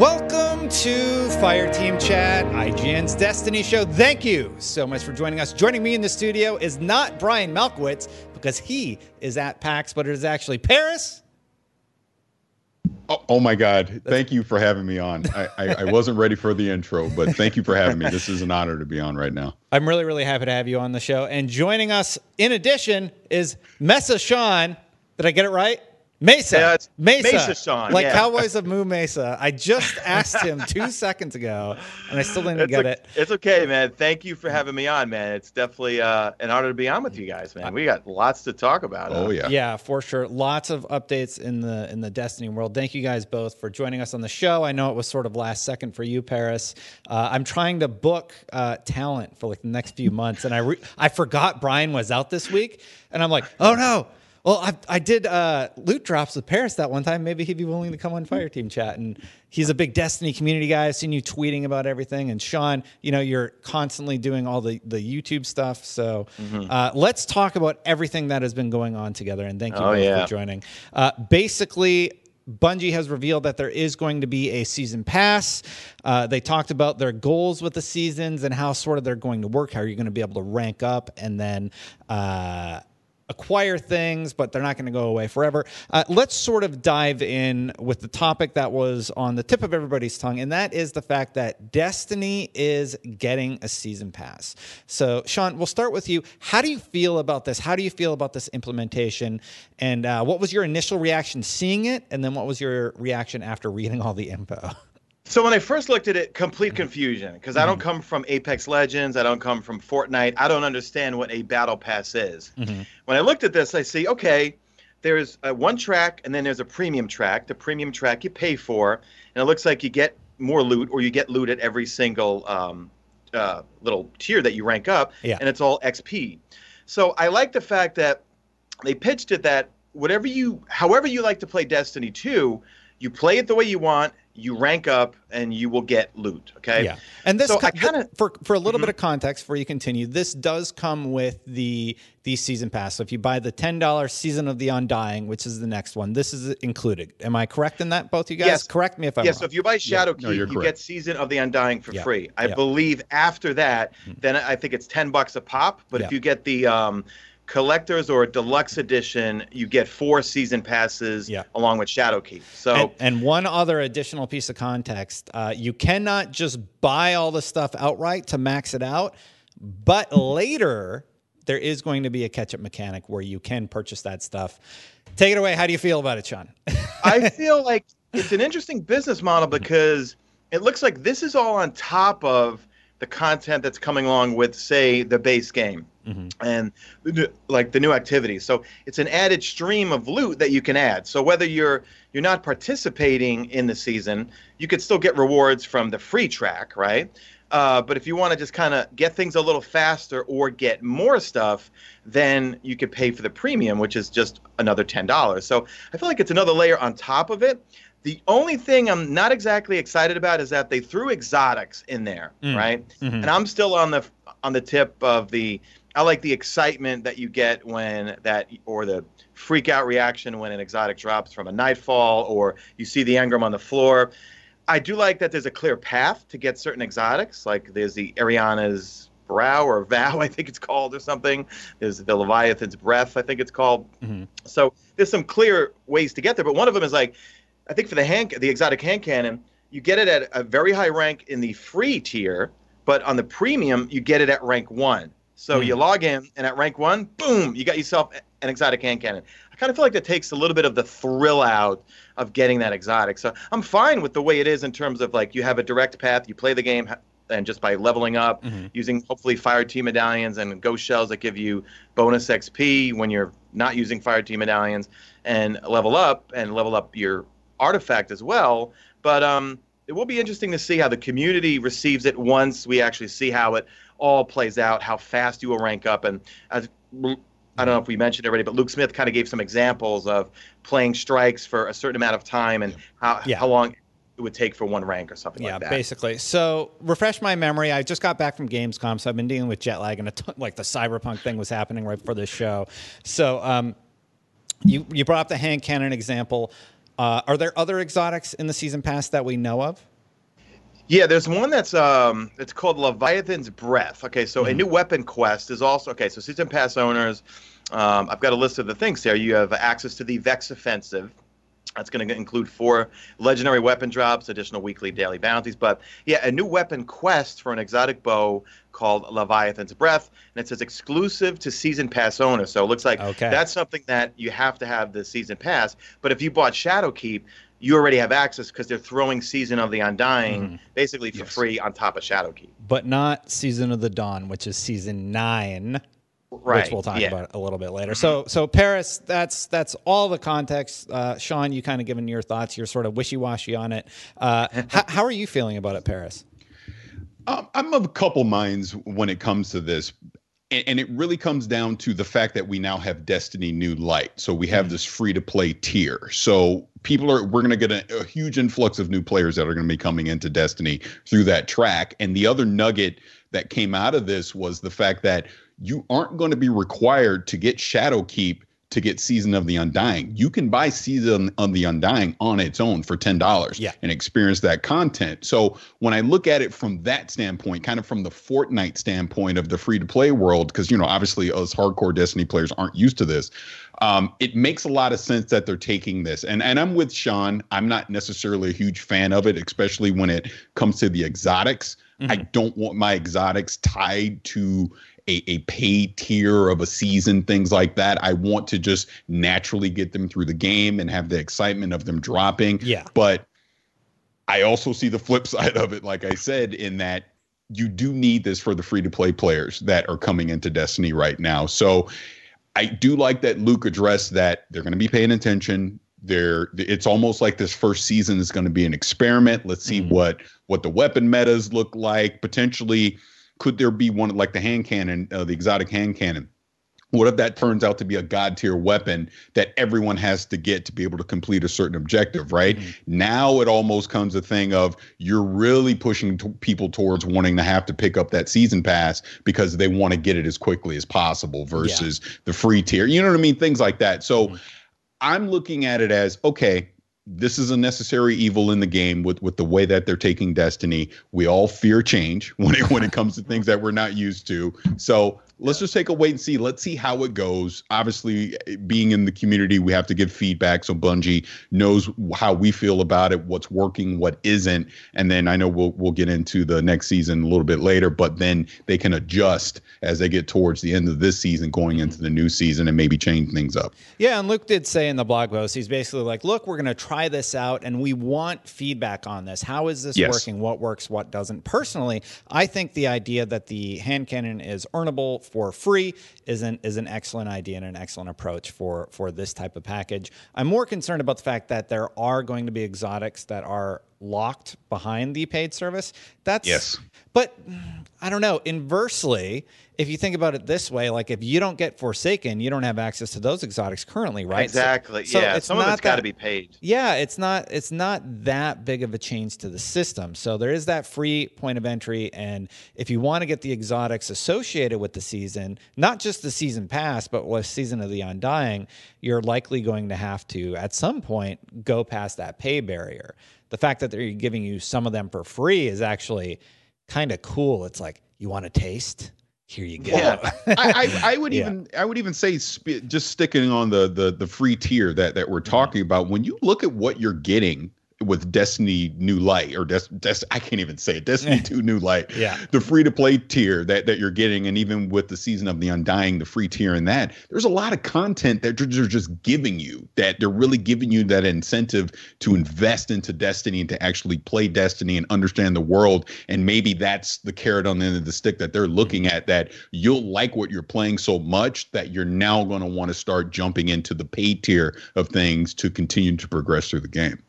Welcome to Fireteam Chat, IGN's Destiny Show. Thank you so much for joining us. Joining me in the studio is not Brian Malkowitz because he is at PAX, but it is actually Paris. Oh, oh my God. Thank you for having me on. I, I, I, wasn't ready for the intro, but thank you for having me. This is an honor to be on right now. I'm really, really happy to have you on the show. And joining us, in addition, is Mesa Sean. Did I get it right? Mesa. Yeah, it's Mesa. Mesa Sean, Like yeah. Cowboys of Moo Mesa. I just asked him two seconds ago, and I still didn't It's, get o- it. it's okay, man. Thank you for having me on, man. It's definitely uh, an honor to be on with you guys, man. We got lots to talk about. Oh, Uh, yeah. Yeah, for sure. Lots of updates in the in the Destiny world. Thank you guys both for joining us on the show. I know it was sort of last second for you, Paris. Uh, I'm trying to book uh, talent for like the next few months, and I re- I forgot Brian was out this week, and I'm like, oh no. Well, I, I did uh, loot drops with Paris that one time. Maybe he'd be willing to come on Fireteam Chat. And he's a big Destiny community guy. I've seen you tweeting about everything. And Sean, you know, you're constantly doing all the, the YouTube stuff. So Mm-hmm. uh, let's talk about everything that has been going on together. And thank you Oh, both yeah. for joining. Uh, basically, Bungie has revealed that there is going to be a season pass. Uh, they talked about their goals with the seasons and how sort of they're going to work. How you're going to be able to rank up and then uh, acquire things, but they're not going to go away forever. Uh, let's sort of dive in with the topic that was on the tip of everybody's tongue, and that is the fact that Destiny is getting a season pass. So, Sean, we'll start with you. How do you feel about this? How do you feel about this implementation? And uh, what was your initial reaction seeing it? And then what was your reaction after reading all the info? So when I first looked at it, complete confusion because I don't come from Apex Legends, I don't come from Fortnite, I don't understand what a battle pass is. When I looked at this, I see okay, there's a one track and then there's a premium track. The premium track you pay for, and it looks like you get more loot or you get loot at every single um, uh, little tier that you rank up, Yeah. and it's all XP. So I like the fact that they pitched it that whatever you, however you like to play Destiny 2, you play it the way you want, you rank up, and you will get loot. Okay. Yeah, and this So co- kinda- Mm-hmm. for for a little bit of context before you continue. This does come with the the season pass. So if you buy the ten dollars season of the Undying, which is the next one, this is included. Am I correct in that? Both you guys, Yes. correct me if I'm yeah, wrong. so if you buy Shadowkeep, no, you're you correct. get Season of the Undying for Yeah, free. I yeah. believe after that, then I think it's ten bucks a pop. But if you get the um, collectors or deluxe edition, you get four season passes Yeah. along with Shadowkeep. So and, and one other additional piece of context: uh, you cannot just buy all the stuff outright to max it out, but later there is going to be a catch-up mechanic where you can purchase that stuff. Take it away. How do you feel about it, Sean? I feel like it's an interesting business model because it looks like this is all on top of the content that's coming along with, say, the base game and the new- like the new activities. So it's an added stream of loot that you can add. So whether you're you're not participating in the season, you could still get rewards from the free track, right? Uh, but if you want to just kind of get things a little faster or get more stuff, then you could pay for the premium, which is just another ten dollars. So I feel like it's another layer on top of it. The only thing I'm not exactly excited about is that they threw exotics in there, mm. right? Mm-hmm. And I'm still on the on the tip of the I like the excitement that you get when that or the freak out reaction when an exotic drops from a nightfall or you see the engram on the floor. I do like that there's a clear path to get certain exotics, like there's the Eriana's brow or vow, I think it's called, or something. There's the Leviathan's breath, I think it's called. Mm-hmm. So there's some clear ways to get there, but one of them is like, I think for the hand, the exotic hand cannon, you get it at a very high rank in the free tier, but on the premium, you get it at rank one. So hmm. you log in, and at rank one, boom, you got yourself an exotic hand cannon. I kind of feel like that takes a little bit of the thrill out of getting that exotic. So I'm fine with the way it is in terms of like you have a direct path, you play the game, and just by leveling up, mm-hmm. using hopefully fire team medallions and ghost shells that give you bonus XP when you're not using fire team medallions, and level up and level up your artifact as well. But um, it will be interesting to see how the community receives it once we actually see how it all plays out, how fast you will rank up, and as I don't know if we mentioned already, but Luke Smith kind of gave some examples of playing strikes for a certain amount of time and how Yeah. how long it would take for one rank or something Yeah, like that. Yeah, basically. So refresh my memory. I just got back from Gamescom, so I've been dealing with jet lag, and a ton, like the cyberpunk thing was happening right before this show. So um, you you brought up the hand cannon example. Uh, are there other exotics in the season pass that we know of? Yeah, there's one that's um it's called Leviathan's Breath. Okay, so mm-hmm. a new weapon quest is also okay. So season pass owners, um, I've got a list of the things there. You have access to the Vex Offensive. That's going to include four legendary weapon drops, additional weekly daily bounties. But yeah, a new weapon quest for an exotic bow called Leviathan's Breath, and it says exclusive to season pass owners. So it looks like okay. that's something that you have to have the season pass. But if you bought Shadowkeep, you already have access because they're throwing Season of the Undying mm-hmm. basically for yes. free on top of Shadowkeep. But not Season of the Dawn, which is season nine. Right. Which we'll talk yeah. about a little bit later. So, so Paris, that's that's all the context. Uh, Sean, you kind of given your thoughts. You're sort of wishy washy on it. Uh, how, how are you feeling about it, Paris? Um, I'm of a couple minds when it comes to this and, and, it really comes down to the fact that we now have Destiny New Light. So we have mm. this free to play tier. So people are we're going to get a, a, huge influx of new players that are going to be coming into Destiny through that track. And the other nugget that came out of this was the fact that you aren't going to be required to get Shadowkeep to get Season of the Undying. You can buy Season of the Undying on its own for $10 yeah. and experience that content. So when I look at it from that standpoint, kind of from the Fortnite standpoint of the free to play world, because, you know, obviously us hardcore Destiny players aren't used to this. Um, it makes a lot of sense that they're taking this. And and I'm with Sean. I'm not necessarily a huge fan of it, especially when it comes to the exotics. Mm-hmm. I don't want my exotics tied to a, a paid tier of a season, things like that. I want to just naturally get them through the game and have the excitement of them dropping. Yeah. But I also see the flip side of it, like I said, in that you do need this for the free to play players that are coming into Destiny right now. So I do like that Luke addressed that they're going to be paying attention. They're it's almost like this first season is going to be an experiment. Let's see mm-hmm. what what the weapon metas look like. Potentially could there be one like the hand cannon, uh, the exotic hand cannon? What if that turns out to be a god tier weapon that everyone has to get to be able to complete a certain objective, right? Mm-hmm. Now it almost comes a thing of you're really pushing t- people towards wanting to have to pick up that season pass because they want to get it as quickly as possible versus yeah. the free tier. You know what I mean? Things like that. So mm-hmm. I'm looking at it as okay, this is a necessary evil in the game with with the way that they're taking destiny. We all fear change when it when it comes to things that we're not used to. So let's just take a wait and see. Let's see how it goes. Obviously, being in the community, we have to give feedback so Bungie knows how we feel about it, what's working, what isn't, and then I know we'll we'll get into the next season a little bit later. But then they can adjust as they get towards the end of this season, going into the new season, and maybe change things up. Yeah, and Luke did say in the blog post, he's basically like, "Look, we're going to try this out, and we want feedback on this. How is this yes. working? What works? What doesn't?" Personally, I think the idea that the hand cannon is earnable for free is an is an excellent idea and an excellent approach for for this type of package. I'm more concerned about the fact that there are going to be exotics that are locked behind the paid service. That's yes. But I don't know. Inversely, if you think about it this way, like if you don't get Forsaken, you don't have access to those exotics currently, right? Exactly. So, yeah. So it's Some of it's got to be paid. Yeah, it's not. It's not that big of a change to the system. So there is that free point of entry, and if you want to get the exotics associated with the season, not just the season pass, but with Season of the Undying, you're likely going to have to at some point go past that pay barrier. The fact that they're giving you some of them for free is actually kind of cool. It's like you want to taste here you go. Yeah, I, I, I, would yeah. even I would even say sp- just sticking on the the the free tier that that we're mm-hmm. talking about. When you look at what you're getting with Destiny New Light or Des, Des I can't even say it, Destiny 2 New Light. Yeah. The free to play tier that, that you're getting, and even with the season of the Undying, the free tier and that, there's a lot of content that they're, they're just giving you, that they're really giving you that incentive to invest into Destiny and to actually play Destiny and understand the world. And maybe that's the carrot on the end of the stick that they're looking mm-hmm. at that you'll like what you're playing so much that you're now going to want to start jumping into the paid tier of things to continue to progress through the game.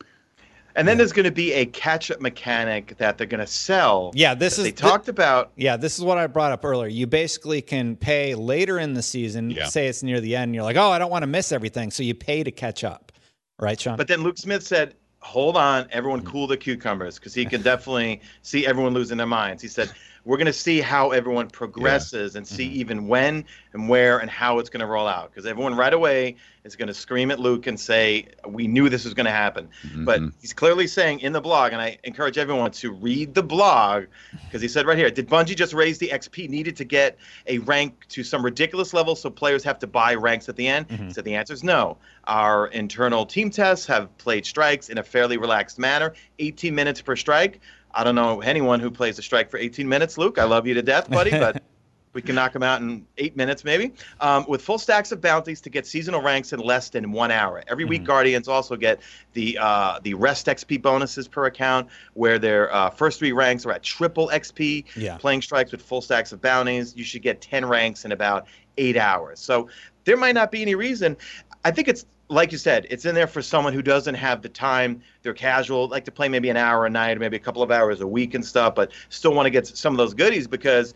And then there's going to be a catch-up mechanic that they're going to sell. Yeah, this is they talked about. Yeah, this is what I brought up earlier. You basically can pay later in the season. Yeah. Say it's near the end, and you're like, oh, I don't want to miss everything, so you pay to catch up, right, Sean? But then Luke Smith said, "Hold on, everyone, mm-hmm. cool the cucumbers," because he can definitely see everyone losing their minds. He said, we're going to see how everyone progresses yeah. and see mm-hmm. even when and where and how it's going to roll out. Because everyone right away is going to scream at Luke and say, "We knew this was going to happen." Mm-hmm. But he's clearly saying in the blog, and I encourage everyone to read the blog because he said right here, "Did Bungie just raise the XP needed to get a rank to some ridiculous level so players have to buy ranks at the end?" Mm-hmm. He said the answer is no. Our internal team tests have played strikes in a fairly relaxed manner, 18 minutes per strike. I don't know anyone who plays a strike for 18 minutes, Luke. I love you to death, buddy, but we can knock them out in eight minutes, maybe. Um, with full stacks of bounties to get seasonal ranks in less than one hour. Every week, mm-hmm. Guardians also get the uh, the rest XP bonuses per account, where their uh, first three ranks are at triple XP. Yeah. Playing strikes with full stacks of bounties, you should get 10 ranks in about eight hours. So there might not be any reason. I think it's like you said, it's in there for someone who doesn't have the time. They're casual, like to play maybe an hour a night, or maybe a couple of hours a week and stuff, but still want to get some of those goodies because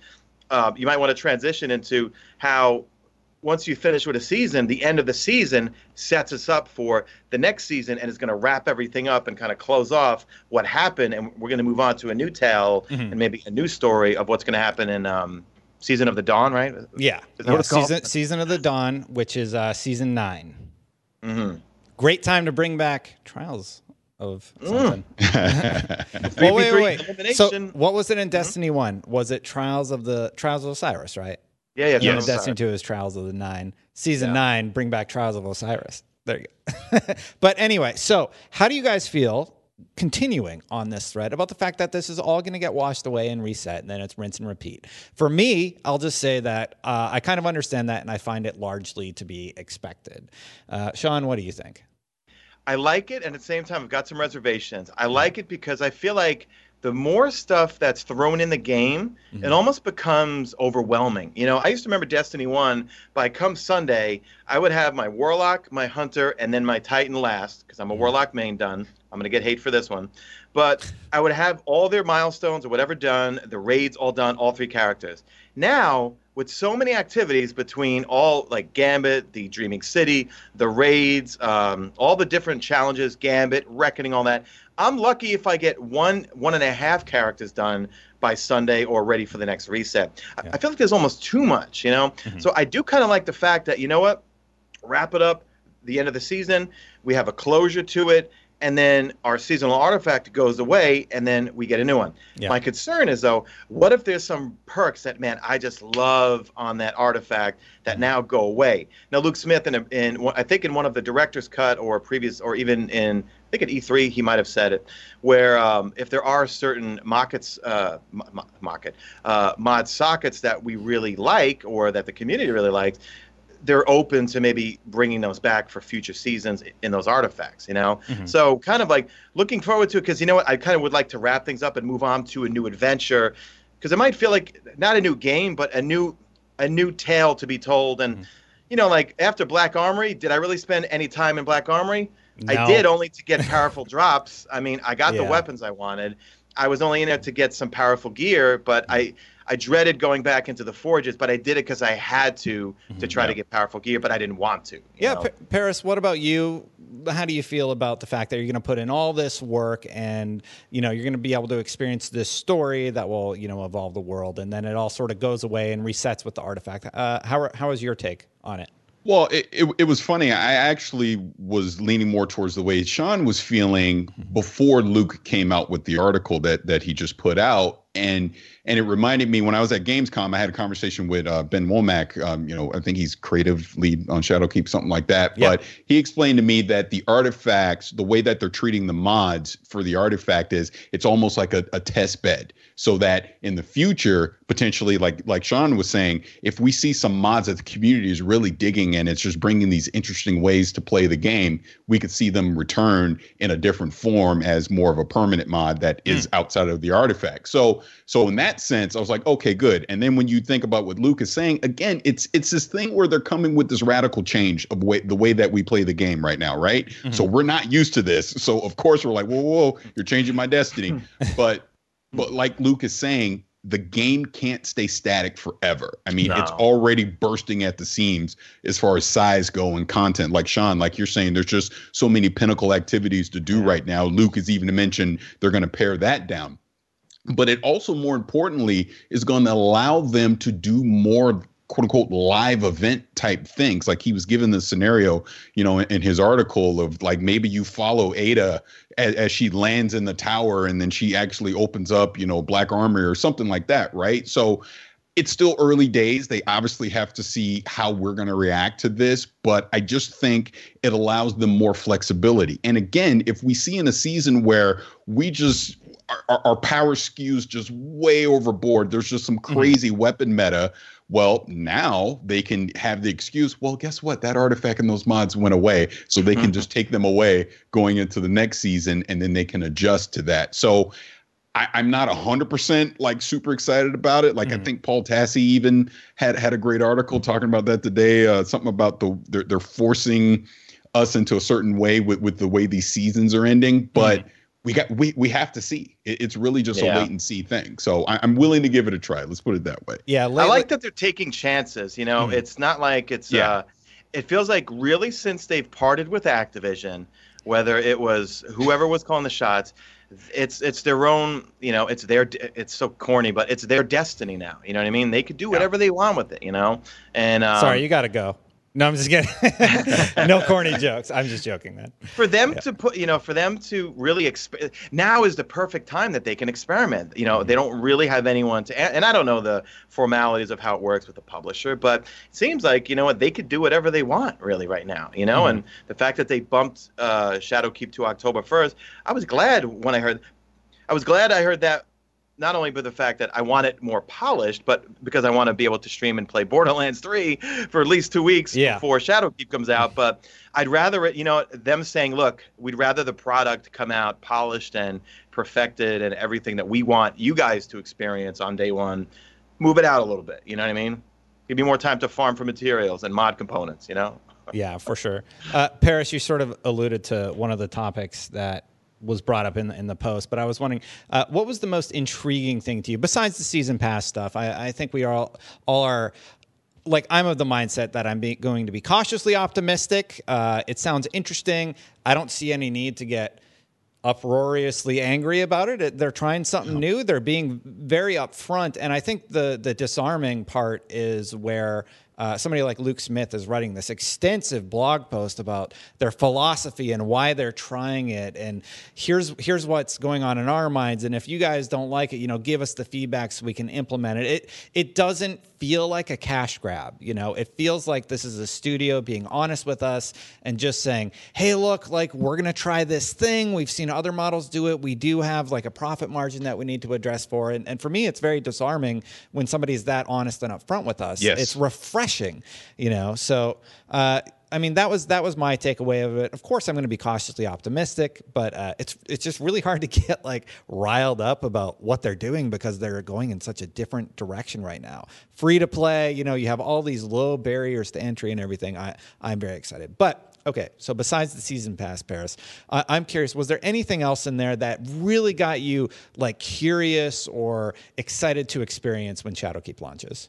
uh, you might want to transition into how once you finish with a season, the end of the season sets us up for the next season and is going to wrap everything up and kind of close off what happened. And we're going to move on to a new tale mm-hmm. and maybe a new story of what's going to happen in um, season of the dawn, right? Yeah, yeah. season season of the dawn, which is uh, season 9 mm-hmm. Great time to bring back Trials of mm. something. Mm. well, wait, wait, wait. So, what was it in mm-hmm. Destiny mm-hmm. One? Was it Trials of the Trials of Osiris, right? Yeah, yeah. Yes. Destiny Two is Trials of the Nine. Season yeah. Nine, bring back Trials of Osiris. There you go. but anyway, so how do you guys feel continuing on this thread about the fact that this is all going to get washed away and reset and then it's rinse and repeat. For me, I'll just say that uh, I kind of understand that and I find it largely to be expected. Uh, Sean, what do you think? I like it, and at the same time, I've got some reservations. I like it because I feel like the more stuff that's thrown in the game, mm-hmm. it almost becomes overwhelming. You know, I used to remember Destiny 1, by come Sunday, I would have my Warlock, my Hunter, and then my Titan last, because I'm a mm-hmm. Warlock main done. I'm going to get hate for this one. But I would have all their milestones or whatever done, the raids all done, all three characters. Now, with so many activities between all like Gambit, the Dreaming City, the raids, um, all the different challenges, Gambit, Reckoning, all that. I'm lucky if I get one, one and a half characters done by Sunday or ready for the next reset. Yeah. I feel like there's almost too much, you know? Mm-hmm. So I do kind of like the fact that, you know what? Wrap it up, the end of the season. We have a closure to it and then our seasonal artifact goes away and then we get a new one. Yeah. My concern is though, what if there's some perks that man I just love on that artifact that mm-hmm. now go away? Now Luke Smith in, a, in I think in one of the director's cut or previous or even in I think at E3 he might have said it, where um, if there are certain mockets, uh, mocket, uh, mod sockets that we really like or that the community really likes, they're open to maybe bringing those back for future seasons in those artifacts, you know? Mm-hmm. So kind of like looking forward to it because, you know what, I kind of would like to wrap things up and move on to a new adventure because it might feel like not a new game, but a new a new tale to be told. And, mm-hmm. you know, like after Black Armory, did I really spend any time in Black Armory? No. I did only to get powerful drops. I mean, I got yeah. the weapons I wanted. I was only in it to get some powerful gear, but I I dreaded going back into the forges, but I did it because I had to to mm-hmm. try yeah. to get powerful gear, but I didn't want to. Yeah, P- Paris. What about you? How do you feel about the fact that you're going to put in all this work and you know you're going to be able to experience this story that will you know evolve the world, and then it all sort of goes away and resets with the artifact? Uh, how how is your take on it? Well, it, it, it, was funny. I actually was leaning more towards the way Sean was feeling mm-hmm. before Luke came out with the article that that he just put out and and it reminded me when I was at Gamescom, I had a conversation with uh, Ben Wommack. Um, you know, I think he's creative lead on Shadowkeep, something like that. But he explained to me that the artifacts, the way that they're treating the mods for the artifact is it's almost like a, a test bed so that in the future potentially like like sean was saying if we see some mods that the community is really digging and it's just bringing these interesting ways to play the game we could see them return in a different form as more of a permanent mod that is mm. outside of the artifact so so in that sense i was like okay good and then when you think about what luke is saying again it's it's this thing where they're coming with this radical change of way, the way that we play the game right now right mm-hmm. so we're not used to this so of course we're like whoa whoa you're changing my destiny but but like Luke is saying, the game can't stay static forever. I mean, no. it's already bursting at the seams as far as size go and content. Like Sean, like you're saying, there's just so many pinnacle activities to do yeah. right now. Luke has even mentioned they're going to pare that down. But it also more importantly is going to allow them to do more quote unquote live event type things. Like he was given the scenario you know in, in his article of like maybe you follow ada as, as, she lands in the tower and then she actually opens up you know black armory or something like that right? So it's still early days. They obviously have to see how we're going to react to this but i just think it allows them more flexibility. And again if we see in a season where we just our, our power skews just way overboard there's just some mm-hmm. crazy mm-hmm. weapon meta well, now they can have the excuse, well, guess what? That artifact and those mods went away. So they can mm-hmm. just take them away going into the next season and then they can adjust to that. So I, am not hundred percent like super excited about it. Like mm. I think Paul Tassi even had had a great article talking about that today. Uh, something about the they're, they're forcing us into a certain way with with the way these seasons are ending. But mm we got we we have to see. It, it's really just yeah. a wait and see thing. So I, am willing to give it a try. Let's put it that way. Yeah, lately- I like that they're taking chances. You know, mm it's not like it's. Yeah. Uh, it feels like really since they've parted with Activision, whether it was whoever was calling the shots, it's it's their own. You know, it's their. It's so corny, but it's their destiny now. You know what I mean? They could do whatever yeah. they want with it. You know, and um, sorry, you got to go. No, I'm just kidding. no corny jokes. I'm just joking, man. For them yeah. to put, you know, for them to really exp- now is the perfect time that they can experiment. You know, mm-hmm. they don't really have anyone to, and I don't know the formalities of how it works with the publisher, but it seems like you know what they could do whatever they want really right now. You know, mm-hmm. and the fact that they bumped uh, Shadowkeep to October 1st, I was glad when I heard. I was glad I heard that not only by the fact that I want it more polished, but because I want to be able to stream and play Borderlands 3 for at least two weeks yeah. before Shadowkeep comes out. But I'd rather, it, you know, them saying, look, we'd rather the product come out polished and perfected and everything that we want you guys to experience on day one. Move it out a little bit. You know what I mean? Give me more time to farm for materials and mod components, you know? yeah, for sure. Uh, Paris, you sort of alluded to one of the topics that was brought up in the, in the post, but I was wondering, uh, what was the most intriguing thing to you besides the season pass stuff? I, I think we are all, all are like I'm of the mindset that I'm be, going to be cautiously optimistic. Uh, it sounds interesting. I don't see any need to get uproariously angry about it. They're trying something new. They're being very upfront, and I think the the disarming part is where uh, somebody like Luke Smith is writing this extensive blog post about their philosophy and why they're trying it, and here's here's what's going on in our minds. And if you guys don't like it, you know, give us the feedback so we can implement it. It it doesn't feel like a cash grab. You know, it feels like this is a studio being honest with us and just saying, "Hey, look, like we're gonna try this thing. We've seen other models do it. We do have like a profit margin that we need to address for." And and for me, it's very disarming when somebody's that honest and upfront with us. Yes. it's refreshing refreshing, you know. So, uh, I mean, that was that was my takeaway of it. Of course, I'm going to be cautiously optimistic, but uh, it's it's just really hard to get like riled up about what they're doing because they're going in such a different direction right now. Free to play, you know, you have all these low barriers to entry and everything. I I'm very excited, but. Okay, so besides the season pass, Paris, I'm curious. Was there anything else in there that really got you like curious or excited to experience when Shadowkeep launches?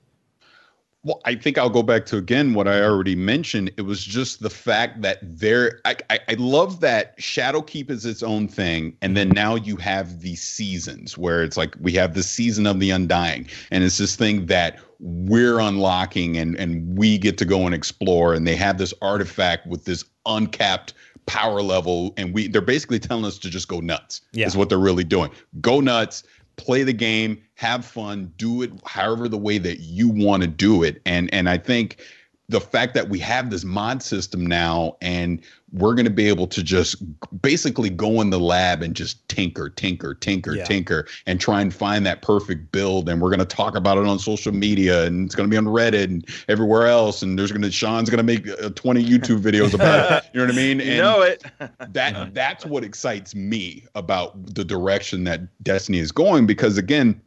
Well, I think I'll go back to again what I already mentioned. It was just the fact that there, I, I, I love that Shadowkeep is its own thing, and then now you have the seasons where it's like we have the season of the Undying, and it's this thing that we're unlocking, and and we get to go and explore, and they have this artifact with this uncapped power level, and we they're basically telling us to just go nuts. Yeah. Is what they're really doing. Go nuts play the game, have fun, do it however the way that you want to do it. And and I think the fact that we have this mod system now and we're going to be able to just basically go in the lab and just tinker, tinker, tinker, yeah. tinker, and try and find that perfect build. And we're going to talk about it on social media, and it's going to be on Reddit and everywhere else. And there's going to Sean's going to make uh, 20 YouTube videos about it. You know what I mean? And you know it. that that's what excites me about the direction that Destiny is going, because again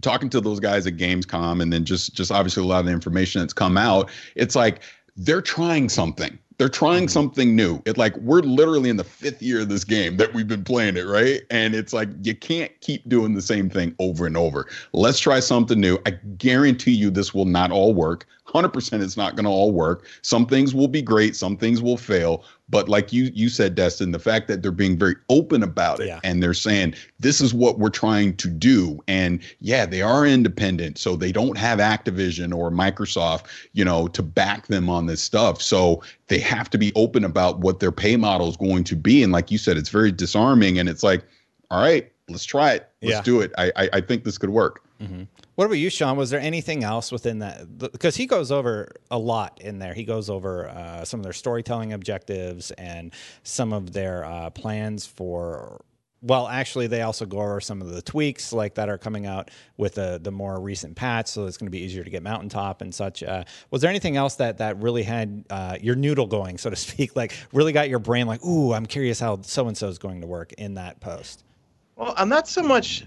talking to those guys at Gamescom and then just just obviously a lot of the information that's come out, it's like they're trying something. They're trying mm-hmm. something new. It like we're literally in the fifth year of this game that we've been playing it, right? And it's like you can't keep doing the same thing over and over. Let's try something new. I guarantee you this will not all work 100% it's not going to all work. Some things will be great, some things will fail. But like you you said, Destin, the fact that they're being very open about it Yeah. and they're saying this is what we're trying to do, and yeah, they are independent, so they don't have Activision or Microsoft, you know, to back them on this stuff. So they have to be open about what their pay model is going to be. And like you said, it's very disarming, and it's like, all right, let's try it, let's Yeah. do it. I, I I think this could work. Mm-hmm. What about you, Sean? Was there anything else within that? Because he goes over a lot in there. He goes over uh, some of their storytelling objectives and some of their uh, plans for. Well, actually, they also go over some of the tweaks like that are coming out with the the more recent patch, so it's going to be easier to get mountaintop and such. Uh, was there anything else that that really had uh, your noodle going, so to speak, like really got your brain like, ooh, I'm curious how so and so is going to work in that post? Well, I'm not so much,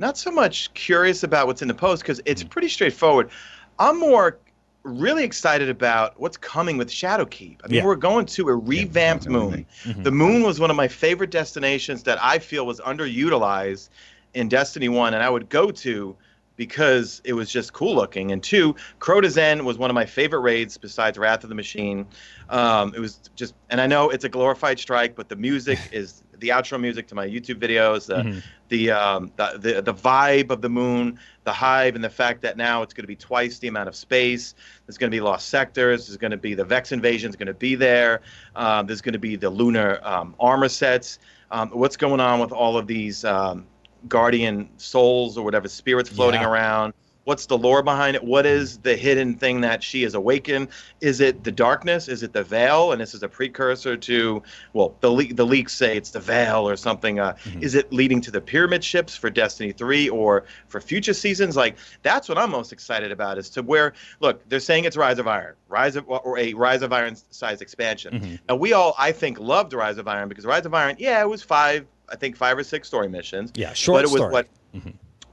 not so much curious about what's in the post because it's pretty straightforward. I'm more really excited about what's coming with Shadowkeep. I mean, Yeah. we're going to a revamped moon. The moon was one of my favorite destinations that I feel was underutilized in Destiny One, and I would go to because it was just cool looking. And two, Crota's End was one of my favorite raids besides Wrath of the Machine. Um, it was just, and I know it's a glorified strike, but the music is the outro music to my YouTube videos. The the, um, the the the vibe of the moon, the hive, and the fact that now it's going to be twice the amount of space. There's going to be lost sectors. There's going to be the Vex invasion is going to be there. Um, there's going to be the lunar um, armor sets. Um, what's going on with all of these um, guardian souls or whatever spirits floating Yeah. around? What's the lore behind it? What is the hidden thing that she is awakened? Is it the darkness? Is it the veil? And this is a precursor to, well, the le- the leaks say it's the veil or something. Uh, Is it leading to the pyramid ships for Destiny 3 or for future seasons? Like that's what I'm most excited about. Is to where look, they're saying it's Rise of Iron, Rise of or a Rise of Iron size expansion. Now we all, I think, loved Rise of Iron because Rise of Iron, yeah, it was five, I think five or six story missions. Yeah, short but it was story. what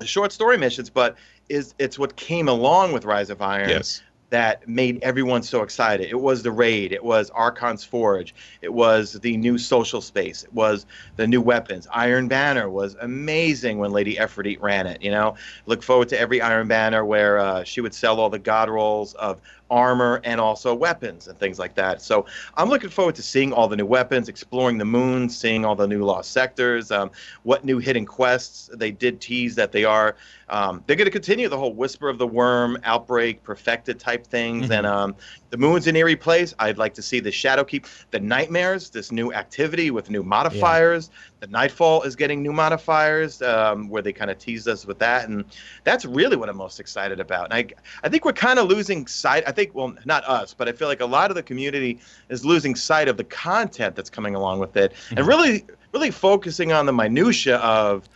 short story missions, but is it's what came along with Rise of Iron Yes. that made everyone so excited. It was the raid, it was Archon's Forge, it was the new social space, it was the new weapons. Iron Banner was amazing when Lady Efrideet ran it. You know, look forward to every Iron Banner where uh, she would sell all the god rolls of armor and also weapons and things like that. So I'm looking forward to seeing all the new weapons, exploring the moon, seeing all the new lost sectors, um, what new hidden quests they did tease that they are. Um, they're going to continue the whole Whisper of the Worm, Outbreak, Perfected type things, and um, the moon's an eerie place. I'd like to see the Shadowkeep, the Nightmares, this new activity with new modifiers. The Nightfall is getting new modifiers, um, where they kind of teased us with that, and that's really what I'm most excited about. And I, I think we're kind of losing sight. I think, well, not us, but I feel like a lot of the community is losing sight of the content that's coming along with it, and really, really focusing on the minutia of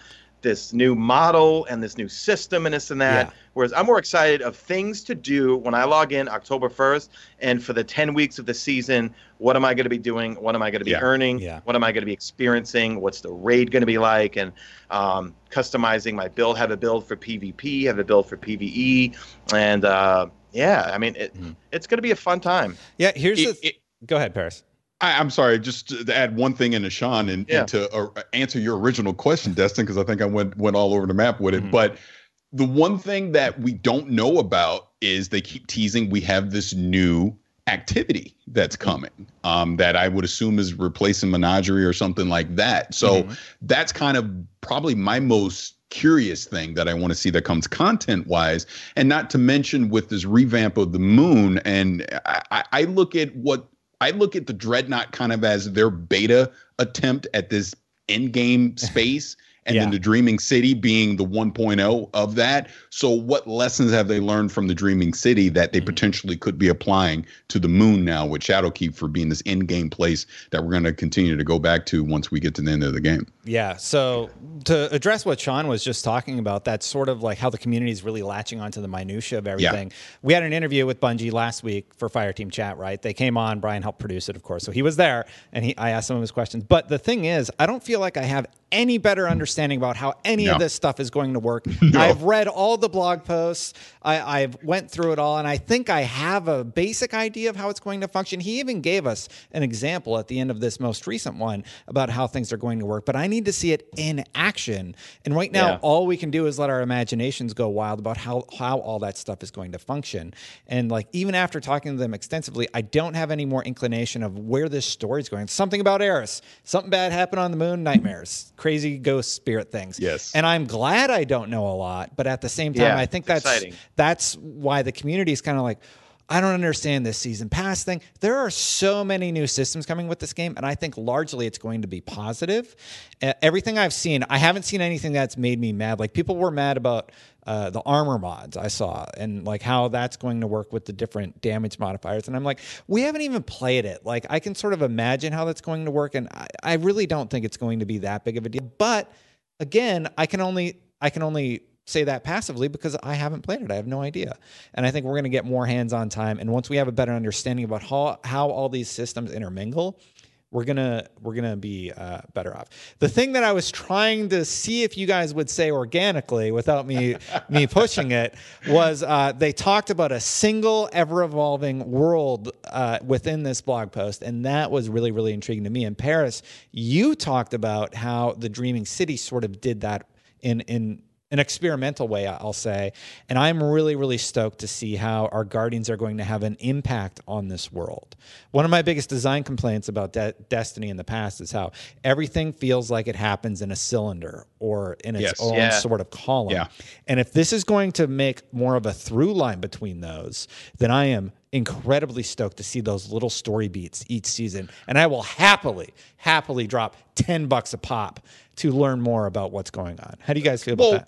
this new model and this new system and this and that. Yeah. Whereas I'm more excited of things to do when I log in October 1st and for the 10 weeks of the season, what am I going to be doing? What am I going to be Yeah. earning? Yeah. What am I going to be experiencing? What's the raid going to be like? And um, customizing my build, have a build for PvP, have a build for PvE. And uh, yeah, I mean, it, it's going to be a fun time. Yeah, here's It- the. it- go ahead, Paris. I, I'm sorry, just to add one thing into Sean and, Yeah. and to uh, answer your original question, Destin, because I think I went went all over the map with it. Mhm. But the one thing that we don't know about is they keep teasing we have this new activity that's coming um, that I would assume is replacing Menagerie or something like that. So that's kind of probably my most curious thing that I want to see that comes content wise. And not to mention with this revamp of the moon. And I, I- look at what I look at the Dreadnought kind of as their beta attempt at this end game space. And Yeah. then the Dreaming City being the 1.0 of that. So, what lessons have they learned from the Dreaming City that they Mm-hmm. potentially could be applying to the moon now with Shadowkeep for being this in game place that we're going to continue to go back to once we get to the end of the game? Yeah. So to address what Sean was just talking about, that's sort of like how the community is really latching onto the minutia of everything. We had an interview with Bungie last week for Fireteam Chat, right? They came on. Brian helped produce it, of course, so he was there, and he I asked some of his questions. But the thing is, I don't feel like I have any better understanding about how any No. of this stuff is going to work. I've read all the blog posts. I, I've went through it all, and I think I have a basic idea of how it's going to function. He even gave us an example at the end of this most recent one about how things are going to work. But I need to see it in action. And right now, Yeah. all we can do is let our imaginations go wild about how how all that stuff is going to function. And like even after talking to them extensively, I don't have any more inclination of where this story is going. Something about Eris, something bad happened on the moon, nightmares, crazy ghost spirit things. Yes. And I'm glad I don't know a lot, but at the same time, Yeah, I think that's exciting. that's why the community is kind of like. I don't understand this season pass thing. There are so many new systems coming with this game, and I think largely it's going to be positive. Uh, everything I've seen, I haven't seen anything that's made me mad. Like people were mad about uh, the armor mods I saw, and like how that's going to work with the different damage modifiers. And I'm like, we haven't even played it. Like I can sort of imagine how that's going to work, and I, I really don't think it's going to be that big of a deal. But again, I can only I can only say that passively because I haven't played it. I have no idea. And I think we're going to get more hands-on time and once we have a better understanding about how how all these systems intermingle, we're to we're to be uh, better off. The thing that I was trying to see if you guys would say organically without me me pushing it was uh, they talked about a single ever evolving world uh, within this blog post and that was really really intriguing to me. In Paris, you talked about how the Dreaming City sort of did that in in an experimental way, I'll say. And I'm really, really stoked to see how our Guardians are going to have an impact on this world. One of my biggest design complaints about De- Destiny in the past is how everything feels like it happens in a cylinder or in its Yes. own Yeah. sort of column. Yeah. And if this is going to make more of a through line between those, then I am incredibly stoked to see those little story beats each season. And I will happily, happily drop 10 bucks a pop to learn more about what's going on. How do you guys feel about Well, that?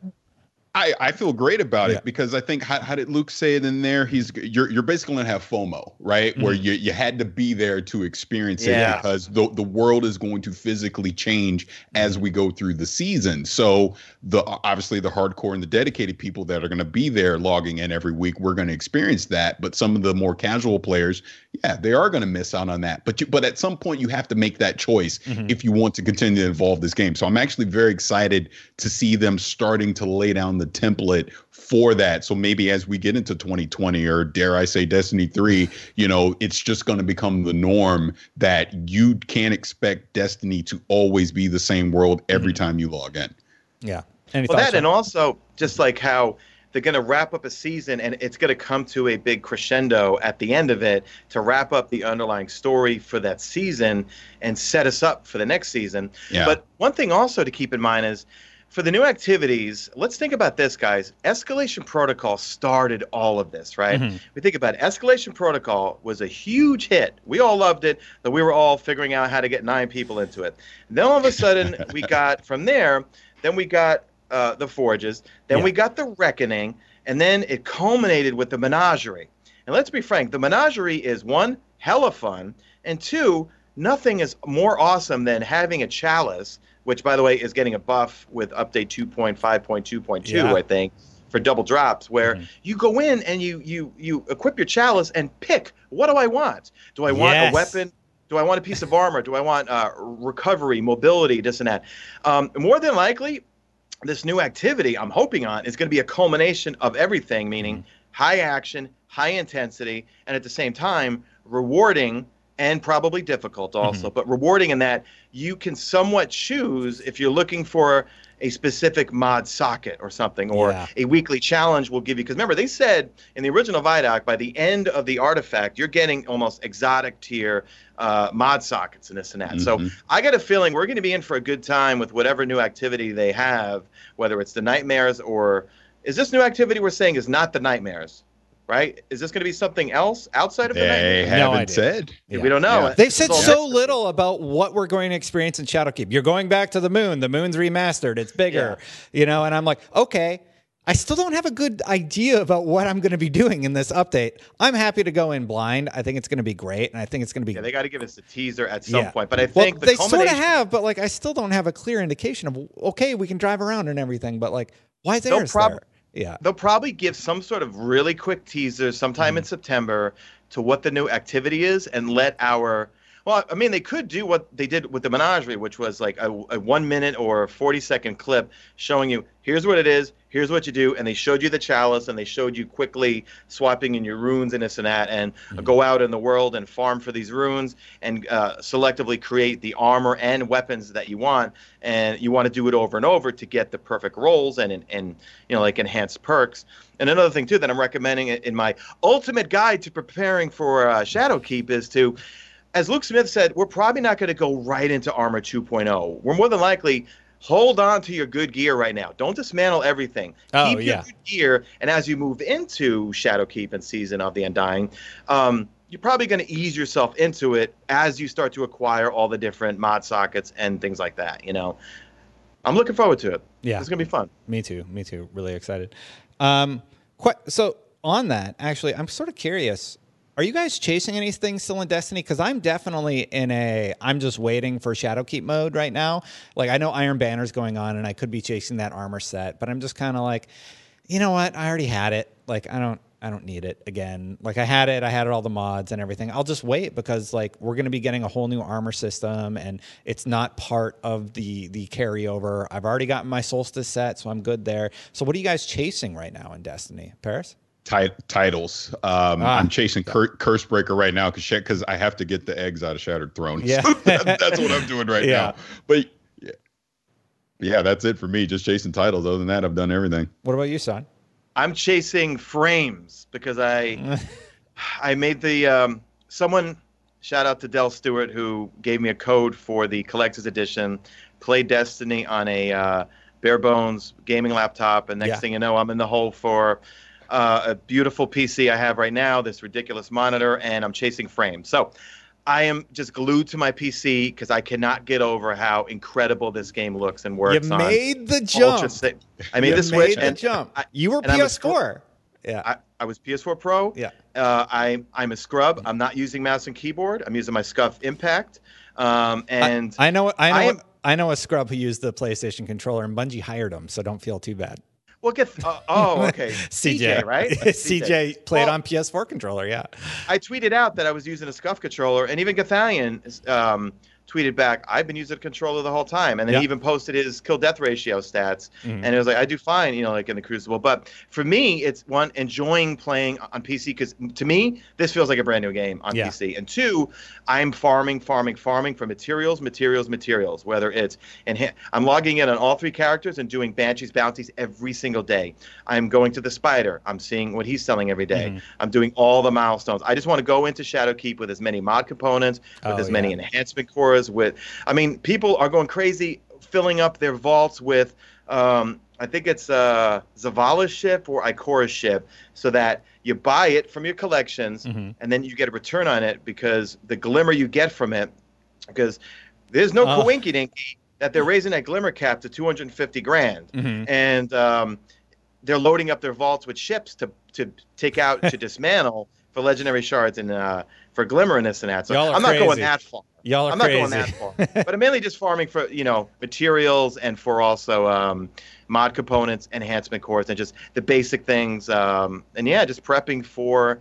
I, I feel great about Yeah. it because I think how, how did Luke say it in there? He's you're you're basically gonna have FOMO, right? Where Mm-hmm. you you had to be there to experience it because the the world is going to physically change as Mm-hmm. we go through the season. So the obviously the hardcore and the dedicated people that are gonna be there logging in every week, we're gonna experience that. But some of the more casual players, yeah, they are gonna miss out on that. But you but at some point you have to make that choice Mm-hmm. if you want to continue to evolve this game. So I'm actually very excited to see them starting to lay down the template for that. So maybe as we get into 2020 or dare I say Destiny 3, you know, it's just going to become the norm that you can't expect Destiny to always be the same world every mm-hmm. time you log in. Yeah. Any Well, thoughts, that and also just like how they're going to wrap up a season and it's going to come to a big crescendo at the end of it to wrap up the underlying story for that season and set us up for the next season. Yeah. But one thing also to keep in mind is for the new activities, let's think about this, guys. Escalation Protocol started all of this, right? Mhm. We think about it. Escalation Protocol was a huge hit. We all loved it, that we were all figuring out how to get nine people into it. Then all of a sudden, we got from there, then we got uh, the Forges, then Yeah. we got the Reckoning, and then it culminated with the Menagerie. And let's be frank, the Menagerie is one, hella fun, and two, nothing is more awesome than having a chalice, which by the way is getting a buff with update 2.5.2.2, Yeah. I think, for double drops, where Mhm. you go in and you you you equip your chalice and pick what do I want? Do I want Yes. a weapon? Do I want a piece of armor? Do I want uh, recovery, mobility, this and that? Um, more than likely, this new activity I'm hoping on is going to be a culmination of everything, meaning high action, high intensity, and at the same time rewarding and probably difficult also, but rewarding in that you can somewhat choose if you're looking for a specific mod socket or something, or Yeah. a weekly challenge will give you. Because remember, they said in the original Vidoc, by the end of the artifact, you're getting almost exotic tier uh, mod sockets and this and that. So Mhm. I got a feeling we're going to be in for a good time with whatever new activity they have, whether it's the nightmares or is this new activity we're saying is not the nightmares, right? Is this going to be something else outside of the They nightmares? Haven't idea. said. Yeah. We don't know. Yeah. They've said all so mystery. little about what we're going to experience in Shadowkeep. You're going back to the moon. The moon's remastered. It's bigger, you know. And I'm like, okay. I still don't have a good idea about what I'm going to be doing in this update. I'm happy to go in blind. I think it's going to be great, and I think it's going to be. Yeah, they got to give us a teaser at some Yeah. point. But I well, think the they sort of have, but like I still don't have a clear indication of okay, we can drive around and everything, but like why is They'll Eris prob- there? Yeah, They'll probably give some sort of really quick teaser sometime Mm-hmm. in September to what the new activity is and let our Well, I mean, they could do what they did with the Menagerie, which was like a, a one minute or 40 second clip showing you here's what it is, here's what you do, and they showed you the chalice and they showed you quickly swapping in your runes and this and that, and mm-hmm. go out in the world and farm for these runes and uh, selectively create the armor and weapons that you want, and you want to do it over and over to get the perfect rolls and and you know like enhanced perks. And another thing too that I'm recommending in my ultimate guide to preparing for uh, Shadowkeep is to as Luke Smith said, we're probably not going to go right into Armor 2.0. We're more than likely hold on to your good gear right now. Don't dismantle everything. Oh, Keep yeah. your good gear, and as you move into Shadowkeep and Season of the Undying, um, you're probably going to ease yourself into it as you start to acquire all the different mod sockets and things like that. You know, I'm looking forward to it. Yeah, it's going to be fun. Me too. Me too. Really excited. Um, quite, so on that, actually, I'm sort of curious. Are you guys chasing anything still in Destiny? Because I'm definitely in a I'm just waiting for Shadowkeep mode right now. Like I know Iron Banner's going on, and I could be chasing that armor set, but I'm just kind of like, you know what? I already had it. Like I don't I don't need it again. Like I had it, I had it all the mods and everything. I'll just wait because like we're going to be getting a whole new armor system and it's not part of the the carryover. I've already gotten my solstice set, so I'm good there. So what are you guys chasing right now in Destiny? Paris? Titles. Um, ah, I'm chasing Cur- Cursebreaker right now because because I have to get the eggs out of Shattered Throne. Yeah, so that, that's what I'm doing right yeah. now. But yeah, yeah, that's it for me. Just chasing titles. Other than that, I've done everything. What about you, son? I'm chasing frames because I I made the um, someone shout out to Dell Stewart who gave me a code for the collector's edition. Played Destiny on a uh, bare bones gaming laptop, and next yeah. thing you know, I'm in the hole for uh, a beautiful PC I have right now, this ridiculous monitor, and I'm chasing frames. So I am just glued to my PC because I cannot get over how incredible this game looks and works. You made the jump. I made you the switch. Made and jump. I, you were PS4. yeah. I, I, was PS4 Pro. Yeah. Uh, I, I'm a scrub. I'm not using mouse and keyboard. I'm using my Scuf Impact. Um, and I, I know. I know. I, am, I know a scrub who used the PlayStation controller, and Bungie hired him, so don't feel too bad. Well, get uh, oh okay. CJ, CJ right? CJ. CJ played well, on PS4 controller. Yeah. I tweeted out that I was using a Scuf controller, and even Gothalion um, tweeted back, I've been using a controller the whole time. And then he even posted his kill death ratio stats. Mm-hmm. And it was like, I do fine, you know, like in the Crucible. But for me, it's one, enjoying playing on PC because to me, this feels like a brand new game on yeah. PC. And two, I'm farming, farming, farming for materials, materials, materials, whether it's, and I'm logging in on all three characters and doing Banshees bounties every single day. I'm going to the Spider. I'm seeing what he's selling every day. Mm-hmm. I'm doing all the milestones. I just want to go into Shadowkeep with as many mod components, with oh, as many enhancement cores with. I mean, people are going crazy filling up their vaults with. Um, I think it's uh, Zavala's ship or Ikora's ship, so that you buy it from your collections mm-hmm. and then you get a return on it because the glimmer you get from it, because there's no oh. coinky that they're raising that glimmer cap to 250 grand, mm-hmm. and um, they're loading up their vaults with ships to to take out to dismantle for legendary shards and uh, for glimmer and this and that. So I'm not crazy. going that far. Y'all are I'm crazy. not going that far. but I'm mainly just farming for you know materials and for also um, mod components, enhancement cores, and just the basic things. Um, and yeah, just prepping for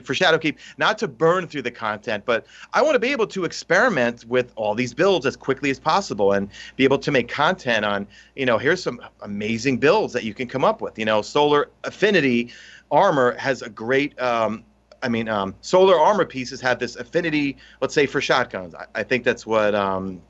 for Shadowkeep, not to burn through the content, but I want to be able to experiment with all these builds as quickly as possible and be able to make content on, you know, here's some amazing builds that you can come up with. You know, Solar Affinity armor has a great um, I mean, um, solar armor pieces have this affinity, let's say, for shotguns. I, I think that's what um,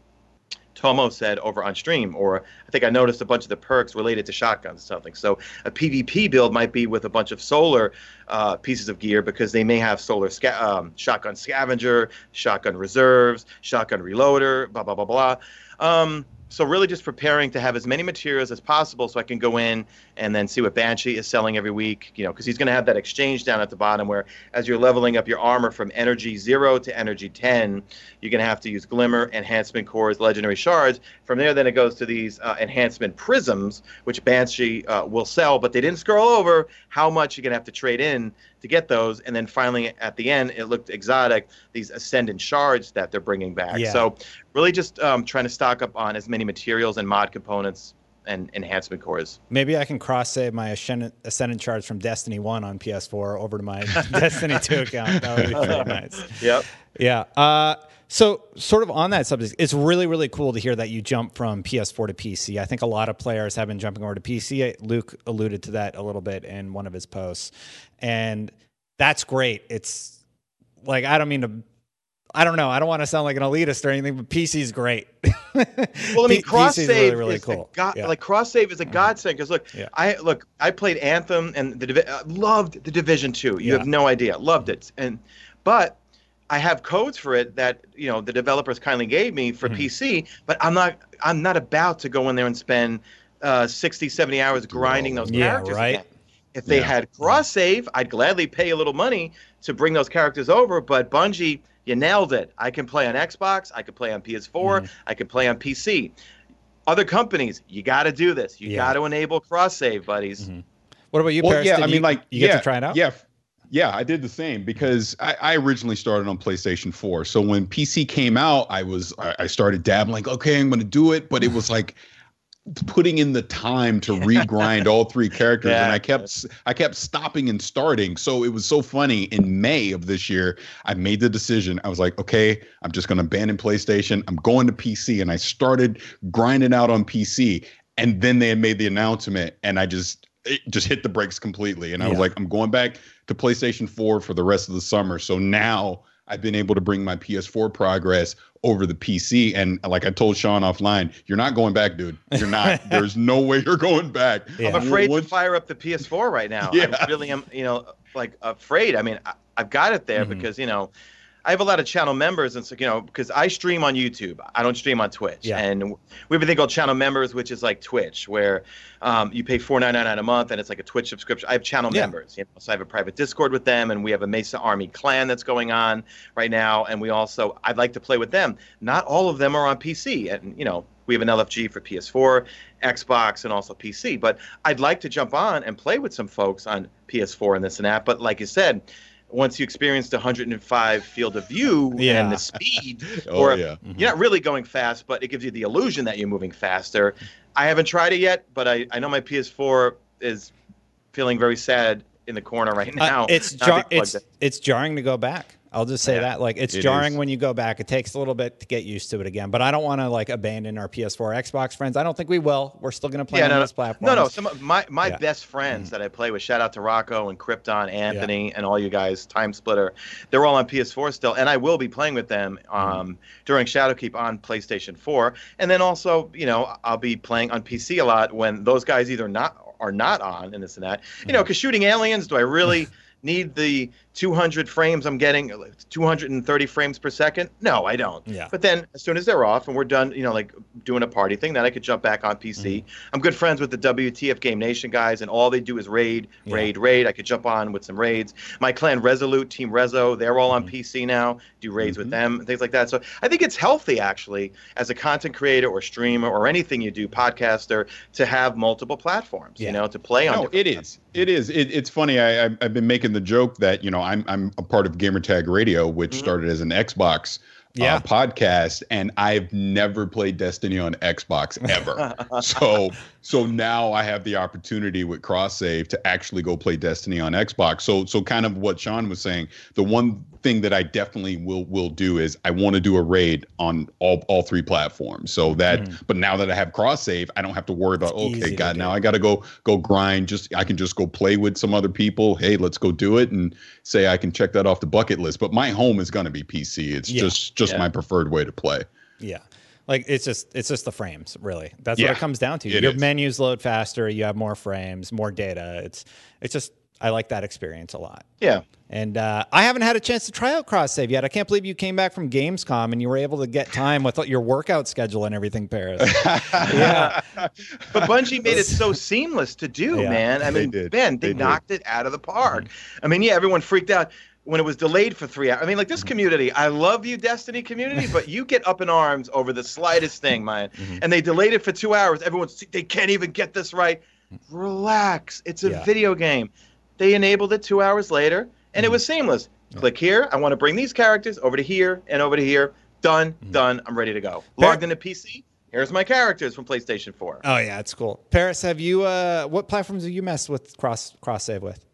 Tomo said over on stream, or I think I noticed a bunch of the perks related to shotguns or something. So a PvP build might be with a bunch of solar uh, pieces of gear because they may have solar sca- um, shotgun scavenger, shotgun reserves, shotgun reloader, blah blah blah blah. Um, so really just preparing to have as many materials as possible so I can go in and then see what Banshee is selling every week, you know, because he's going to have that exchange down at the bottom where as you're leveling up your armor from energy 0 to energy 10, you're going to have to use glimmer, enhancement cores, legendary shards. From there then it goes to these uh, enhancement prisms which Banshee uh, will sell, but they didn't scroll over how much you're going to have to trade in to get those. And then finally, at the end, it looked exotic. These ascendant shards that they're bringing back. Yeah. So really, just um, trying to stock up on as many materials and mod components and enhancement cores. Maybe I can cross save my Ascendant, Ascendant shards from Destiny 1 on PS4 over to my Destiny 2 account. That would be pretty nice. Yep. Yeah. Uh, so, sort of on that subject, it's really, really cool to hear that you jump from PS4 to PC. I think a lot of players have been jumping over to PC. Luke alluded to that a little bit in one of his posts. And that's great. It's like, I don't mean to I don't know. I don't want to sound like an elitist or anything, but PC is great. well, I mean, cross save really, really is cool. God, yeah. like cross save is a mm-hmm. godsend because look, Yeah. I look, I played Anthem and the Divi- loved the Division Two. You Yeah. have no idea, loved it, and but I have codes for it that you know the developers kindly gave me Mm-hmm. for PC, but I'm not, I'm not about to go in there and spend uh, 60, 70 hours grinding those Yeah, characters. right. again. If they Yeah. had cross save, I'd gladly pay a little money to bring those characters over. But Bungie, you nailed it. I can play on Xbox. I can play on PS4. Mm-hmm. I can play on PC. Other companies, you got to do this. You Yeah. got to enable cross save, buddies. What about you, well, Paris? yeah, Did I you- mean, like, you yeah, get to try it out? Yeah, f- yeah, I did the same because I, I originally started on PlayStation 4. So when PC came out, I was I, started dabbling. Okay, I'm going to do it, but it was like putting in the time to regrind all three characters, and I kept I kept stopping and starting. So it was so funny. In May of this year, I made the decision. I was like, okay, I'm just going to abandon PlayStation. I'm going to PC, and I started grinding out on PC. And then they had made the announcement, and I just it just hit the brakes completely. And I was like, I'm going back to PlayStation 4 for the rest of the summer. So now I've been able to bring my PS4 progress over the PC. And like I told Sean offline, you're not going back, dude. You're not. There's no way you're going back. Yeah. I'm afraid Once- to fire up the PS4 right now. Yeah. I really am, you know, like afraid. I mean, I, I've got it there Mhm. because you know, I have a lot of channel members, and so you know, because I stream on YouTube, I don't stream on Twitch, Yeah. and we have a thing called channel members, which is like Twitch, where um, you pay four ninety nine a month, and it's like a Twitch subscription. I have channel Yeah. members, you know, so I have a private Discord with them, and we have a Mesa Army clan that's going on right now, and we also I'd like to play with them. Not all of them are on PC, and you know. We have an LFG for PS4, Xbox, and also PC. But I'd like to jump on and play with some folks on PS4 and this and that. But like you said, once you experience the 105 field of view Yeah. and the speed, Oh, or yeah. you're not really going fast, but it gives you the illusion that you're moving faster. I haven't tried it yet, but I, I know my PS4 is feeling very sad in the corner right Uh, now. it's jar- it's it's jarring to go back. I'll just say Yeah. that. Like it's It jarring is. when you go back. It takes a little bit to get used to it again. But I don't want to like abandon our PS4 Xbox friends. I don't think we will. We're still going to play Yeah, on no, those no, platforms. no, no. Some of my my Yeah. Mm-hmm. best friends that I play with. Shout out to Rocco and Krypton, Anthony, and all you guys. Time Splitter. They're all on PS4 still, and I will be playing with them Mm-hmm. um, during Shadowkeep on PlayStation 4, and then also, you know, I'll be playing on PC a lot when those guys either not are not on and this and that. You Mm-hmm. know, because shooting aliens, do I really? Need the 200 frames I'm getting, 230 frames per second? No, I don't. Yeah. But then as soon as they're off and we're done, you know, like doing a party thing, then I could jump back on PC. Mm-hmm. I'm good friends with the WTF Game Nation guys, and all they do is raid, Yeah. raid, raid. I could jump on with some raids. My clan Resolute, Team Rezo, they're all Mm-hmm. on PC now. Do raids with them, things like that. So I think it's healthy, actually, as a content creator or streamer or anything you do, podcaster, to have multiple platforms. Yeah. You know, to play on. No, different it is. It is. It, it's funny. I, I've, I've been making the joke that you know I'm I'm a part of Gamertag Radio, which mm-hmm. started as an Xbox Yeah. uh, podcast, and I've never played Destiny on Xbox ever. so so now I have the opportunity with cross save to actually go play Destiny on Xbox. So so kind of what Sean was saying. The one thing that I definitely will will do is I want to do a raid on all all three platforms. So that but now that I have cross save, I don't have to worry about It's okay, God, now I got to go go grind. Just I can just go play with some other people. Hey, let's go do it and say I can check that off the bucket list. But my home is going to be PC. It's Yeah. just just Yeah. my preferred way to play. Yeah. Like it's just it's just the frames, really. That's what it comes down to. it Your is. menus load faster, you have more frames, more data. It's it's just I like that experience a lot. Yeah. And uh, I haven't had a chance to try out cross save yet. I can't believe you came back from Gamescom and you were able to get time with your workout schedule and everything, Paris. yeah. But Bungie made it so seamless to do, Yeah, man. I mean, did. man, they, They did. knocked it out of the park. I mean, yeah, everyone freaked out when it was delayed for three hours. I mean, like this mm-hmm. community, I love you, Destiny community, but you get up in arms over the slightest thing, mm-hmm. man. Mm-hmm. And they delayed it for two hours. Everyone's they can't even get this right. Relax, it's a Yeah. video game. They enabled it two hours later, and it was seamless. Click here. I want to bring these characters over to here and over to here. Done, done. I'm ready to go. Logged into PC. here's my characters from PlayStation 4. Oh yeah, it's cool. Paris, have you? Uh, what platforms have you messed with cross cross save with?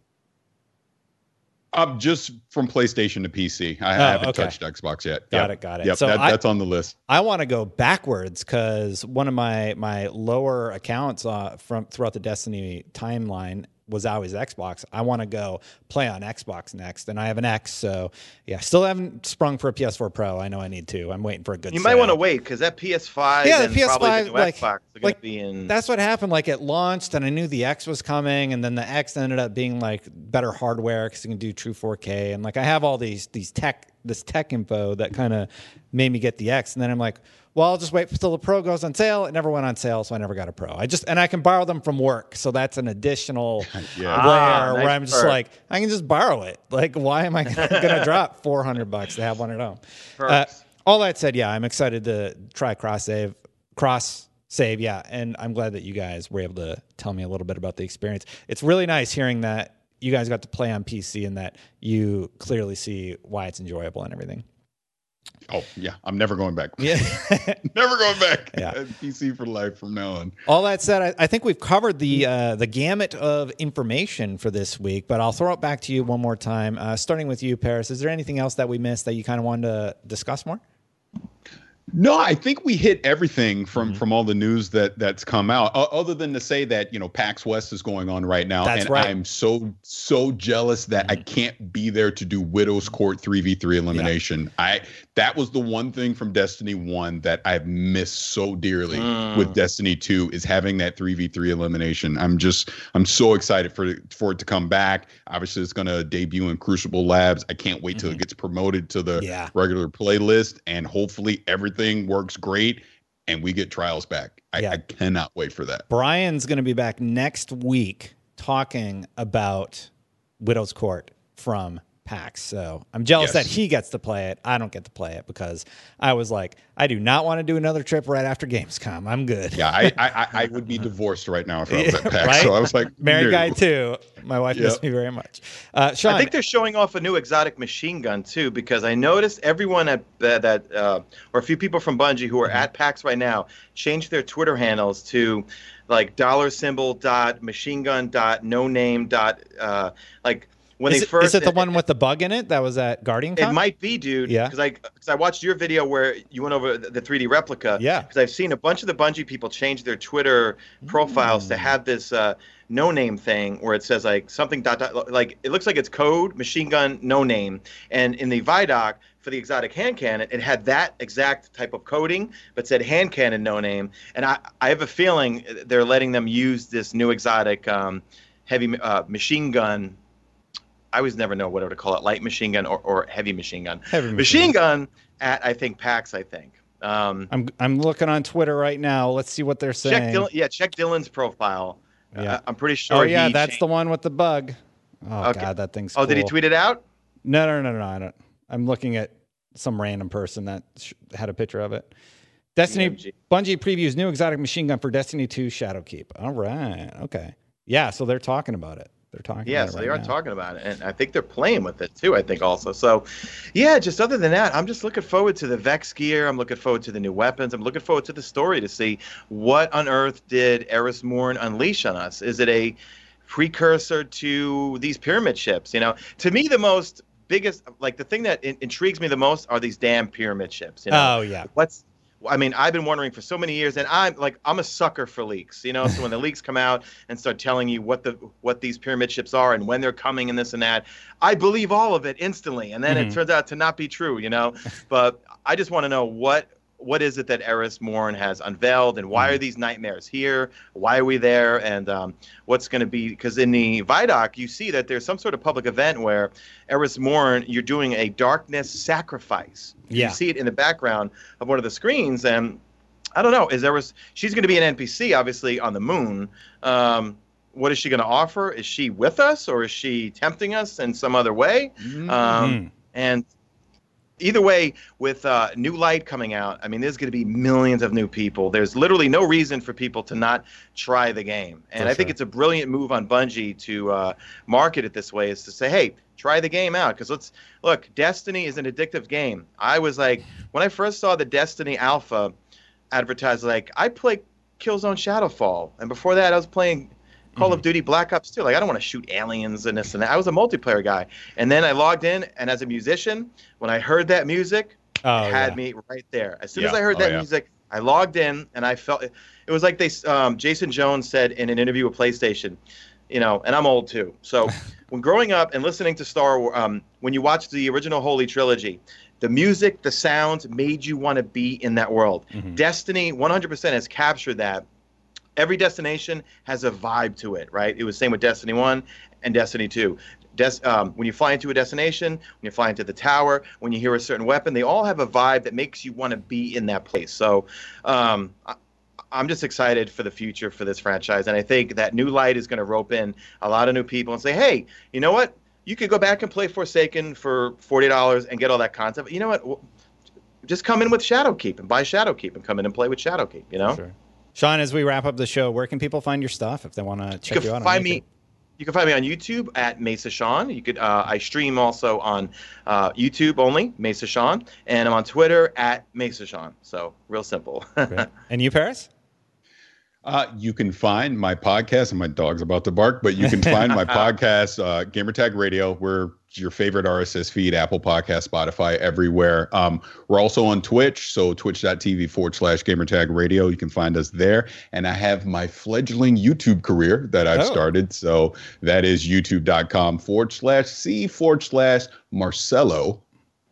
Um, just from PlayStation to PC. I, Oh, haven't okay. touched Xbox yet. Got Yep. it, got it. Yep, So that, I- that's on the list. I want to go backwards because one of my my lower accounts uh, from throughout the Destiny timeline was always Xbox. I want to go play on Xbox next, and I have an X, so yeah, still haven't sprung for a PS4 Pro. I know I need to. I'm waiting for a good. You might want to wait because that PS5 Yeah, the and PS5, the like- Xbox are like, to be in. That's what happened. Like it launched, and I knew the X was coming, and then the X ended up being like better hardware because you can do true 4K, and like I have all these these tech this tech info that kind of made me get the X, and then I'm like, well, I'll just wait until the Pro goes on sale. It never went on sale, so I never got a Pro. I just and I can borrow them from work, so that's an additional Yeah. layer Ah, where I'm just perk. like, I can just borrow it. Like, why am I going to drop 400 bucks to have one at home? Uh, all that said, yeah, I'm excited to try cross save, cross save, yeah, and I'm glad that you guys were able to tell me a little bit about the experience. It's really nice hearing that you guys got to play on PC and that you clearly see why it's enjoyable and everything. Oh yeah, I'm never going back. Yeah. never going back. Yeah. PC for life from now on. All that said, I, I think we've covered the uh, the gamut of information for this week. But I'll throw it back to you one more time, uh, starting with you, Paris. Is there anything else that we missed that you kind of wanted to discuss more? No, I think we hit everything from Mm-hmm. from all the news that that's come out. O- other than to say that you know PAX West is going on right now, That's and right. Mm-hmm. I'm so so jealous that I can't be there to do Widow's Court three v three elimination. I that was the one thing from Destiny one that I've missed so dearly Mm. with Destiny two is having that three v three elimination. I'm just I'm so excited for it- for it to come back. Obviously, it's going to debut in Crucible Labs. I can't wait till it gets promoted to the Mm-hmm. Yeah. regular playlist and hopefully everything works great and we get trials back. I, Yeah. I cannot wait for that. Brian's going to be back next week talking about Widow's Court from PAX. So I'm jealous Yes. that he gets to play it. I don't get to play it because I was like, I do not want to do another trip right after Gamescom. I'm good. Yeah, I, I I- I would be divorced right now if I was at PAX. Right? So I was like, Married no. guy too. My wife missed me very much. Uh, Sean, I think they're showing off a new exotic machine gun too, because I noticed everyone at that, that uh, or a few people from Bungie who are at PAX right now changed their Twitter handles to like dollar symbol dot machine gun dot no name dot uh, like when is they it, first is it the one with the bug in it that was at Guardian? It might be, dude. Yeah. Because I because I watched your video where you went over the the 3D replica. Yeah. Because I've seen a bunch of the Bungie people change their Twitter profiles Mm. to have this uh, no name thing where it says like something dot dot like it looks like it's code machine gun no name, and in the Vidoc for the exotic hand cannon it had that exact type of coding but said hand cannon no name, and I I have a feeling they're letting them use this new exotic um, heavy uh, machine gun. I always never know whatever to call it, light machine gun or, or heavy machine gun. Heavy machine machine gun at I think PAX. I think. Um, I'm I'm looking on Twitter right now. Let's see what they're saying. check Dylan, yeah, check Dylan's profile. Yeah. Uh, I'm pretty sure. oh yeah, that's changed- the one with the bug. Oh Okay. god, that thing's. Oh, did he tweet it out? No, no, no, no, no. I don't. I'm looking at some random person that sh- had a picture of it. Destiny DMG. Bungie previews new exotic machine gun for Destiny 2 Shadowkeep. All right. Okay. Yeah, so they're talking about it. They're talking Yeah, so right they are now. talking about it, and I think they're playing with it too. I think also. So, yeah, just other than that, I'm just looking forward to the Vex gear. I'm looking forward to the new weapons. I'm looking forward to the story to see what on earth did Eris Morn unleash on us. Is it a precursor to these pyramid ships? You know, to me, the most biggest, like the thing that in- intrigues me the most are these damn pyramid ships. You know, Oh, yeah. what's I mean, I've been wondering for so many years, and I'm like, I'm a sucker for leaks, you know. So when the leaks come out and start telling you what the what these pyramid ships are and when they're coming and this and that, I believe all of it instantly, and then Mhm. it turns out to not be true, you know. But I just want to know what what is it that Eris Morn has unveiled, and why are these nightmares here? Why are we there? And um, what's going to be? Because in the Vidoc, you see that there's some sort of public event where Eris Morn, you're doing a darkness sacrifice. Yeah. You see it in the background of one of the screens, and I don't know. Is there was she's going to be an NPC, obviously on the moon. Um, what is she going to offer? Is she with us, or is she tempting us in some other way? Mm-hmm. Um, and either way, with uh, new light coming out, I mean, there's going to be millions of new people. There's literally no reason for people to not try the game, and For I think it's a brilliant move on Bungie to uh, market it this way. Is to say, hey. Try the game out because let's look. Destiny is an addictive game. I was like, when I first saw the Destiny Alpha, advertised, like I play Killzone Shadowfall, and before that I was playing Call of Duty Black Ops 2. Like I don't want to shoot aliens and this and that. I was a multiplayer guy, and then I logged in, and as a musician, when I heard that music, Oh, it had yeah. me right there. As soon as I heard Oh, that yeah. music, I logged in, and I felt it was like they. Um, Jason Jones said in an interview with PlayStation, you know, and I'm old too. So when growing up and listening to Star Wars, um, when you watch the original Holy Trilogy, the music, the sounds made you want to be in that world. Mhm. Destiny 100% has captured that. Every destination has a vibe to it, right? It was same with Destiny 1 and Destiny 2. Des- um, when you fly into a destination, when you fly into the tower, when you hear a certain weapon, they all have a vibe that makes you want to be in that place. So um, I- I'm just excited for the future for this franchise. And I think that new light is going to rope in a lot of new people and say, hey, you know what? You could go back and play Forsaken for $40 and get all that content. You know what? Just come in with Shadowkeep and buy Shadowkeep and come in and play with Shadowkeep, you know? Sure. Sean, as we wrap up the show, where can people find your stuff if they want to check you you, can out? find on me you can find me on youtube at mesa sean you could uh, i stream also on uh, youtube only mesa sean and i'm on twitter at mesa sean so real simple And you, Paris? Uh, you can find my podcast, and my dog's about to bark, but you can find my podcast, uh, Gamertag Radio. We're your favorite RSS feed, Apple Podcast, Spotify, everywhere. Um, we're also on Twitch, so twitch.tv forward slash Gamertag Radio. You can find us there. And I have my fledgling YouTube career that I've Oh. started. So that is youtube.com forward slash C forward slash Marcello,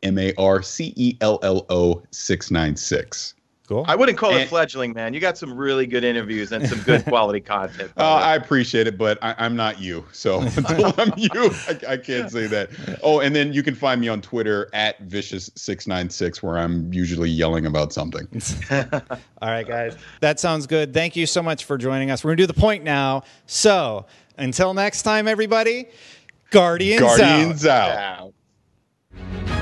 M A R C E L L O 696. Cool. i wouldn't call it fledgling man you got some really good interviews and some good quality content Uh, I appreciate it, but I, I'm not you. So until I'm you, I, I can't say that. Oh, and then you can find me on Twitter at vicious696, where I'm usually yelling about something. All right, guys. That sounds good. Thank you so much for joining us. We're going to do the point now. So until next time, everybody, Guardians, out. Guardians out. Yeah.